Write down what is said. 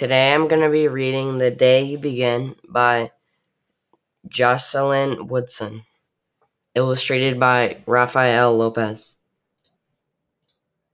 Today I'm going to be reading The Day You Begin by Jocelyn Woodson, illustrated by Rafael Lopez.